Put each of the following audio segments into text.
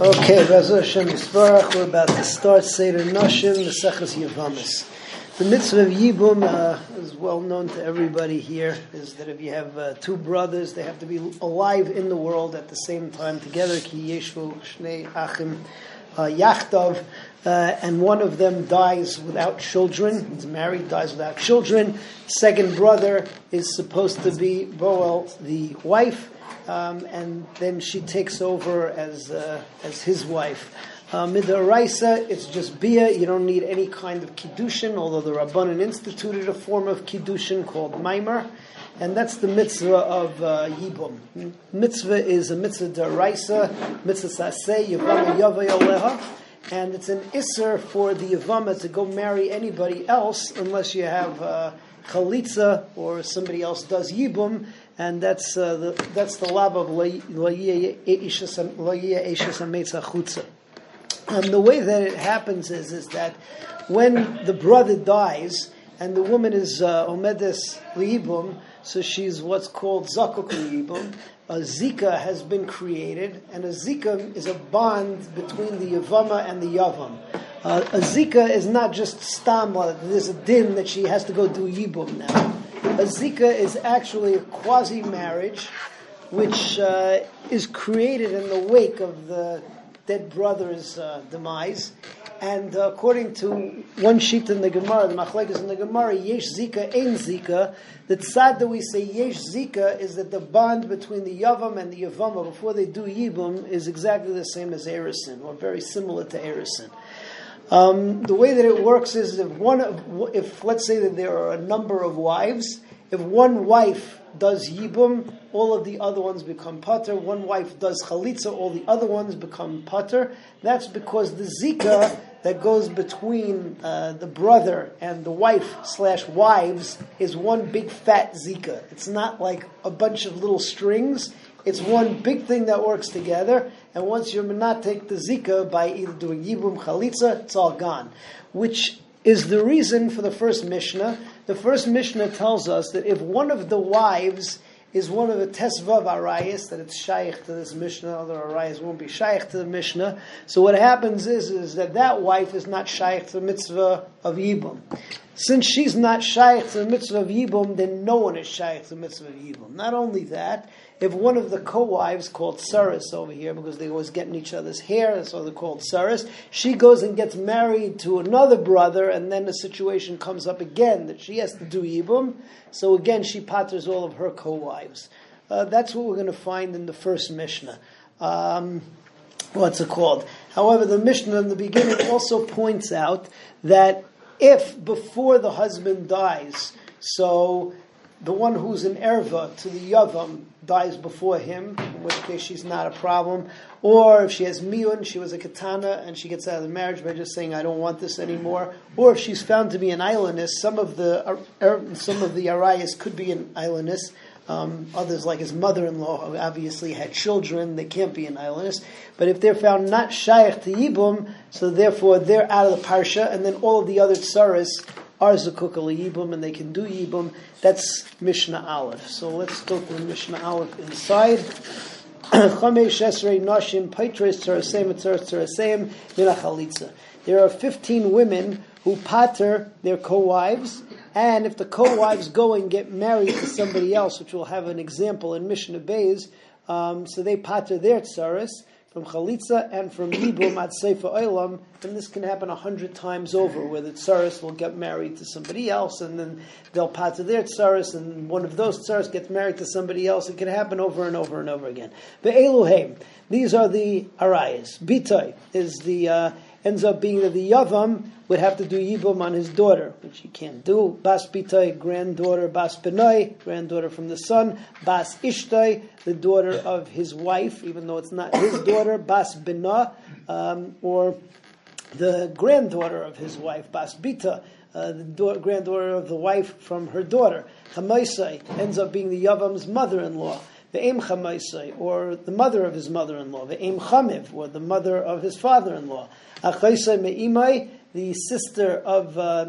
Okay, Razu Hashem we're about to start Seder Noshim, the Seches Yavamis. The mitzvah of Yibum uh, is well known to everybody here, is that if you have uh, two brothers, they have to be alive in the world at the same time together, ki yeshvu shnei achim uh, yachtav, uh, and one of them dies without children, he's married, dies without children, second brother is supposed to be Boel, the wife, um, and then she takes over as uh, as his wife. Uh, it's just bia. You don't need any kind of kiddushin, although the Rabbanan instituted a form of kiddushin called maimer, and that's the mitzvah of uh, yibum. Mitzvah is a mitzvah daraisa, mitzvah saseh yavama yavay aleha, and it's an isser for the yavama to go marry anybody else unless you have. Uh, chalitza or somebody else does yibum, and that's uh, the that's the lab of chutza. And the way that it happens is is that when the brother dies and the woman is uh, omedes liibum, so she's what's called zakuk liibum. A zika has been created, and a zika is a bond between the yavama and the yavam. Uh, a zika is not just stam, there's a din that she has to go do yibum now. A zika is actually a quasi marriage which uh, is created in the wake of the dead brother's uh, demise. And uh, according to one sheet in the Gemara, the Machlekes in the Gemara, Yesh Zika, Ein Zika, the tzad that we say Yesh Zika is that the bond between the Yavam and the Yavama before they do Yibum is exactly the same as Erisin, or very similar to Erisin. Um, the way that it works is if one, of, if let's say that there are a number of wives, if one wife does yibum, all of the other ones become putter. One wife does chalitza, all the other ones become putter. That's because the zika that goes between uh, the brother and the wife slash wives is one big fat zika. It's not like a bunch of little strings. It's one big thing that works together, and once you're not take the zika by either doing yibum chalitza, it's all gone. Which is the reason for the first Mishnah. The first Mishnah tells us that if one of the wives is one of the Tesvav Arayas, that it's Shaykh to this Mishnah, other Arayas won't be Shaykh to the Mishnah. So what happens is, is that that wife is not Shaykh to the mitzvah of Yibum. Since she's not Shaykh to the mitzvah of Yibum, then no one is Shaykh to the mitzvah of Yibum. Not only that, if one of the co-wives called Saris over here, because they always get in each other's hair, why they're called Saris, she goes and gets married to another brother, and then the situation comes up again that she has to do Yibum, so again she patters all of her co-wives. Uh, that's what we're going to find in the first Mishnah. Um, what's it called? However, the Mishnah in the beginning also points out that if before the husband dies, so the one who's an erva to the yavam dies before him, in which case she's not a problem. Or if she has miyun, she was a katana, and she gets out of the marriage by just saying, "I don't want this anymore." Or if she's found to be an islandess, some of the uh, er, some of the arayas could be an islandess. Um, others, like his mother-in-law, obviously had children. They can't be an islandess. But if they're found not shaykh to yibum, so therefore they're out of the parsha, and then all of the other tsaras are zakuk yibum, and they can do yibum. That's Mishnah Aleph. So let's go to Mishnah Aleph inside. There are 15 women who pater their co-wives, and if the co-wives go and get married to somebody else, which we'll have an example in Mishnah Bays, um, so they pater their tsaris, from Chalitza and from Yibum at Sefer Olam, and this can happen a hundred times over, where the tsaris will get married to somebody else, and then they'll pat to their tsaris, and one of those tsaris gets married to somebody else. It can happen over and over and over again. The Eluhem, these are the arayas. Bitay is the uh, ends up being that the Yavam would have to do Yibum on his daughter, which he can't do. Bas Bitai, granddaughter, Bas Benai, granddaughter from the son, Bas Ishtai, the daughter of his wife, even though it's not his daughter, Bas Bina, um, or the granddaughter of his wife, Bas Bita, uh, the da- granddaughter of the wife from her daughter. Chamaisai ends up being the Yavam's mother-in-law the Aim Chamaisai, or the mother of his mother-in-law, the Aim Chamiv, or the mother of his father-in-law. Achaisai Me'imai, the sister of, uh,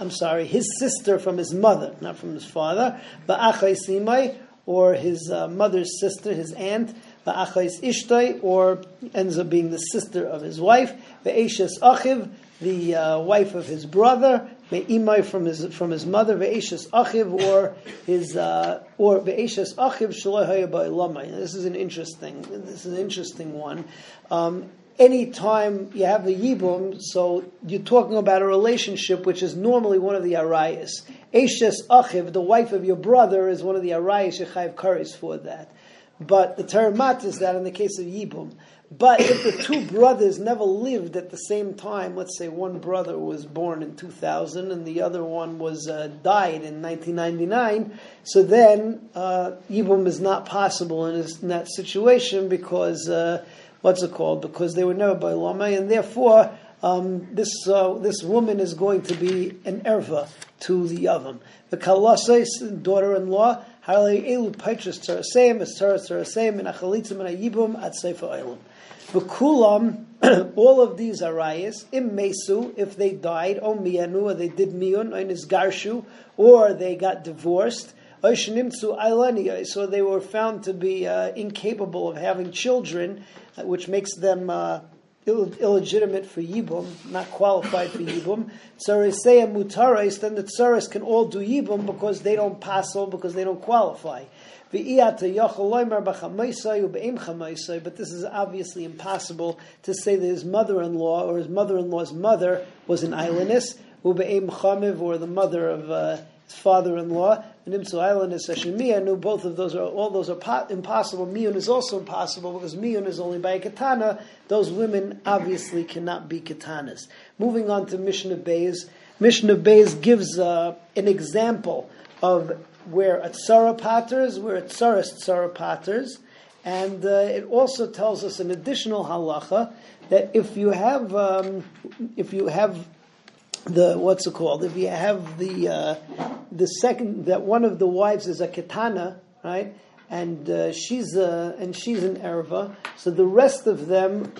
I'm sorry, his sister from his mother, not from his father, but Achaisimai, or his uh, mother's sister, his aunt, va'achais ishtay, or ends up being the sister of his wife, ve'eshes achiv, the uh, wife of his brother, ve'imai from his from his mother, ve'eshes achiv, or his uh, or ve'eshes achiv shaloi This is an interesting. This is an interesting one. Um, anytime you have a yibum, so you're talking about a relationship which is normally one of the arayas. Eshes achiv, the wife of your brother, is one of the arayas yechayiv kares for that. But the Teramat is that in the case of yibum. But if the two brothers never lived at the same time, let's say one brother was born in 2000 and the other one was uh, died in 1999, so then uh, yibum is not possible in, this, in that situation because. Uh, what's it called? Because they were never by Lama, and therefore um, this uh, this woman is going to be an erva to the Yavam. The Kalasais, daughter-in-law, Harley Elu Petrus Taraseim, as Taras Taraseim, and Achalitzim and Ayibum at Sefer Eilim. Kulam, all of these arayas, im mesu, if they died, or mianu, or they did miyun, or garshu, or they got divorced, so they were found to be uh, incapable of having children, uh, which makes them uh, Ill- illegitimate for Yibum, not qualified for Yibum. Tsarisei and Mutaris, then the Tsaris can all do Yibum because they don't pass on, because they don't qualify. But this is obviously impossible to say that his mother-in-law or his mother-in-law's mother was an islandess, or the mother of uh, father-in-law, and Imsu Island is knew both of those are all those are po- impossible. Miyun is also impossible because Miyun is only by a katana. Those women obviously cannot be katanas. Moving on to Mishnah Beis. Mishnah Beis gives uh, an example of where a tsara paters, where a tsaras tsara paters, and uh, it also tells us an additional halacha that if you have um, if you have the what's it called? If you have the uh, the second that one of the wives is a katana, right? And uh, she's a, and she's an erva. So the rest of them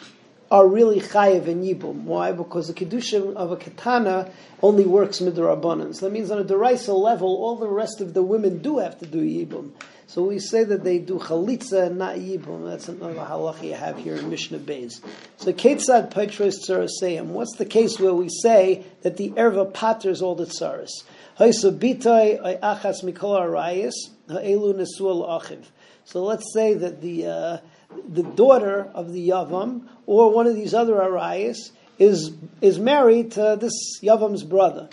are really chayiv and yibum. Why? Because the kedusha of a katana only works midrabanan. So that means on a deraisa level, all the rest of the women do have to do yibum. So we say that they do chalitza and not yibum. That's another halacha you have here in Mishnah Beis. So ketzad petros tzaraseyim. What's the case where we say that the erva paters all the tzaras? So let's say that the uh, the daughter of the yavam or one of these other arayas is is married to this yavam's brother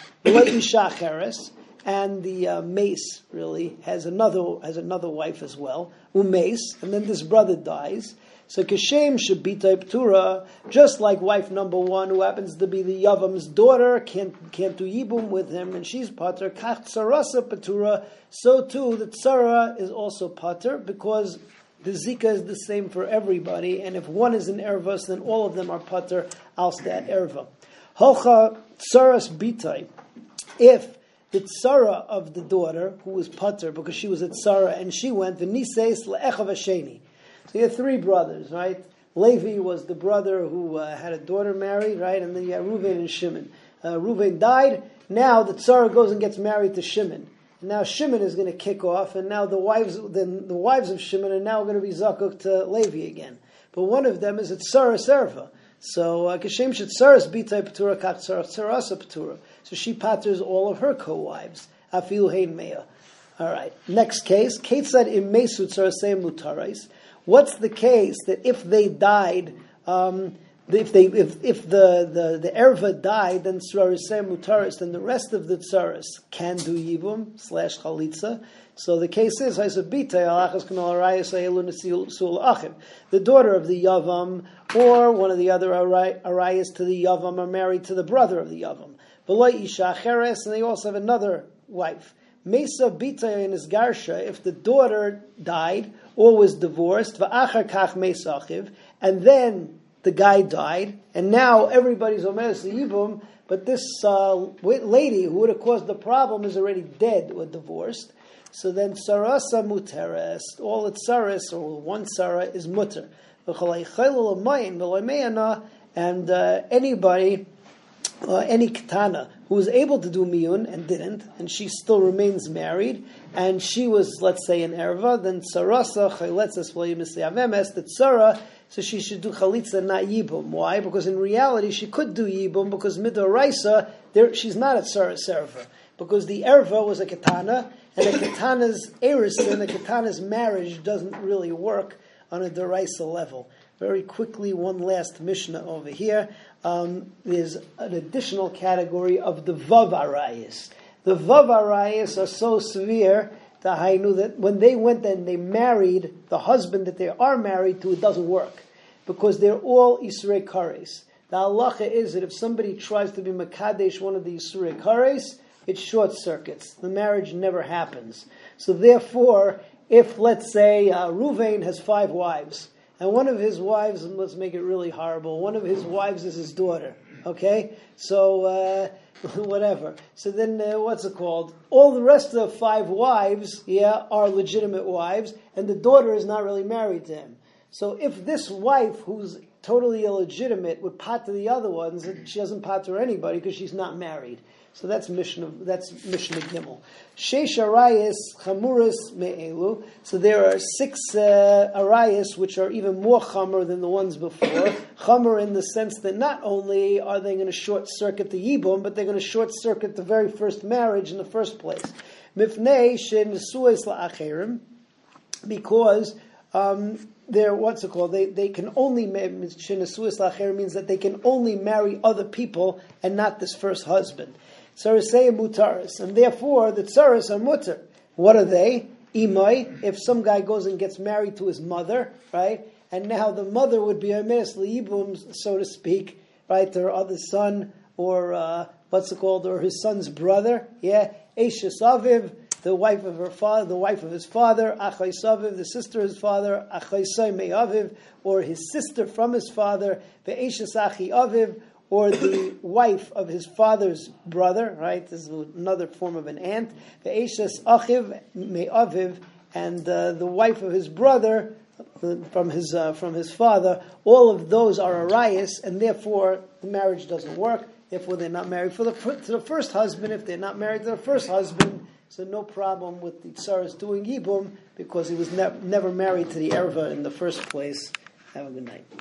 and the uh, mace really has another has another wife as well, umace, and then this brother dies. So Kashem should be Ptura, just like wife number one, who happens to be the Yavam's daughter, can't can't do Yibum with him, and she's Pater. Kach Tsarasa Patura, so too the Tsara is also Pater, because the Zika is the same for everybody, and if one is an Ervas, then all of them are Pater, als that Erva. Hocha Tsaras Bitai. If the tzara of the daughter, who was putter because she was a tzara, and she went, v'niseis le'echav hasheni. So you have three brothers, right? Levi was the brother who uh, had a daughter married, right? And then you have Reuven and Shimon. Uh, Reuven died. Now the tzara goes and gets married to Shimon. Now Shimon is going to kick off, and now the wives, then the wives of Shimon are now going to be zakuk to Levi again. But one of them is a tzara serva. So uh, kashem shetzaras bitay patura kach tzarasa patura. So she patters all of her co-wives. Afilu hein meya. All right. Next case. Ketzad imesu tzarasei mutarais. What's the case that if they died, um, if they if, if the, the, the erva died, then tzarasei mutaris, then the rest of the tsaras can do yibum slash chalitza. So the case is the daughter of the yavam or one of the other arayas to the yavam are married to the brother of the yavam. Isha and they also have another wife. Mesa Bita in his Garsha, if the daughter died or was divorced, Va'achar Kach Mesachiv, and then the guy died, and now everybody's Omeres Yibum, but this uh, lady who would have caused the problem is already dead or divorced. So then Sarasa Muteres, all its Saras, or one Sarah, is Mutter. And uh, anybody uh, any katana who was able to do miyun and didn't, and she still remains married, and she was, let's say, an erva, then sarasa chayletzas v'yimisyavemes, that tzara, so she should do chalitza, not yibum. Why? Because in reality, she could do yibum, because midoraisa, she's not a tzara serva. Because the erva was a katana, and a katana's and a katana's marriage doesn't really work on a deraisa level. Very quickly, one last Mishnah over here. Um, there's an additional category of the Vav Arayas. The Vav Arayas are so severe that when they went and they married the husband that they are married to, it doesn't work because they're all Isrei Kares. The halacha is that if somebody tries to be Makadesh, one of the Isrei Kares, it short circuits. The marriage never happens. So therefore, if let's say uh, Ruvain has five wives, and one of his wives, let's make it really horrible, one of his wives is his daughter. Okay? So, uh, whatever. So then, uh, what's it called? All the rest of the five wives, yeah, are legitimate wives, and the daughter is not really married to him. So if this wife, who's totally illegitimate, would pot to the other ones, she doesn't pot to anybody because she's not married. So that's Mishnah. That's Mishnah Gimel. Sheish arayis chamuris me'elu. So there are six uh, arayis which are even more chamur than the ones before. chamur in the sense that not only are they going to short circuit the yibum, but they're going to short circuit the very first marriage in the first place. Mifnei shenesues la'acherim, because um, they're what's it called? They they can only means that they can only marry other people and not this first husband. Sarasei mutaris, and therefore the tsaras are mutar. What are they? Imai, if some guy goes and gets married to his mother, right, and now the mother would be a liibum, so to speak, right, her other son, or uh, what's it called, or his son's brother, yeah, Eishas Aviv, the wife of her father, the wife of his father, Achai Saviv, the sister of his father, Achai Aviv, or his sister from his father, Ve'eshas Achi Aviv, or the wife of his father's brother, right? This is another form of an aunt. The Eishes Achiv Me'aviv, and uh, the wife of his brother from his uh, from his father. All of those are Arias, and therefore the marriage doesn't work. Therefore, they're not married for the to the first husband. If they're not married to the first husband, so no problem with the tsaras doing yibum because he was ne- never married to the erva in the first place. Have a good night.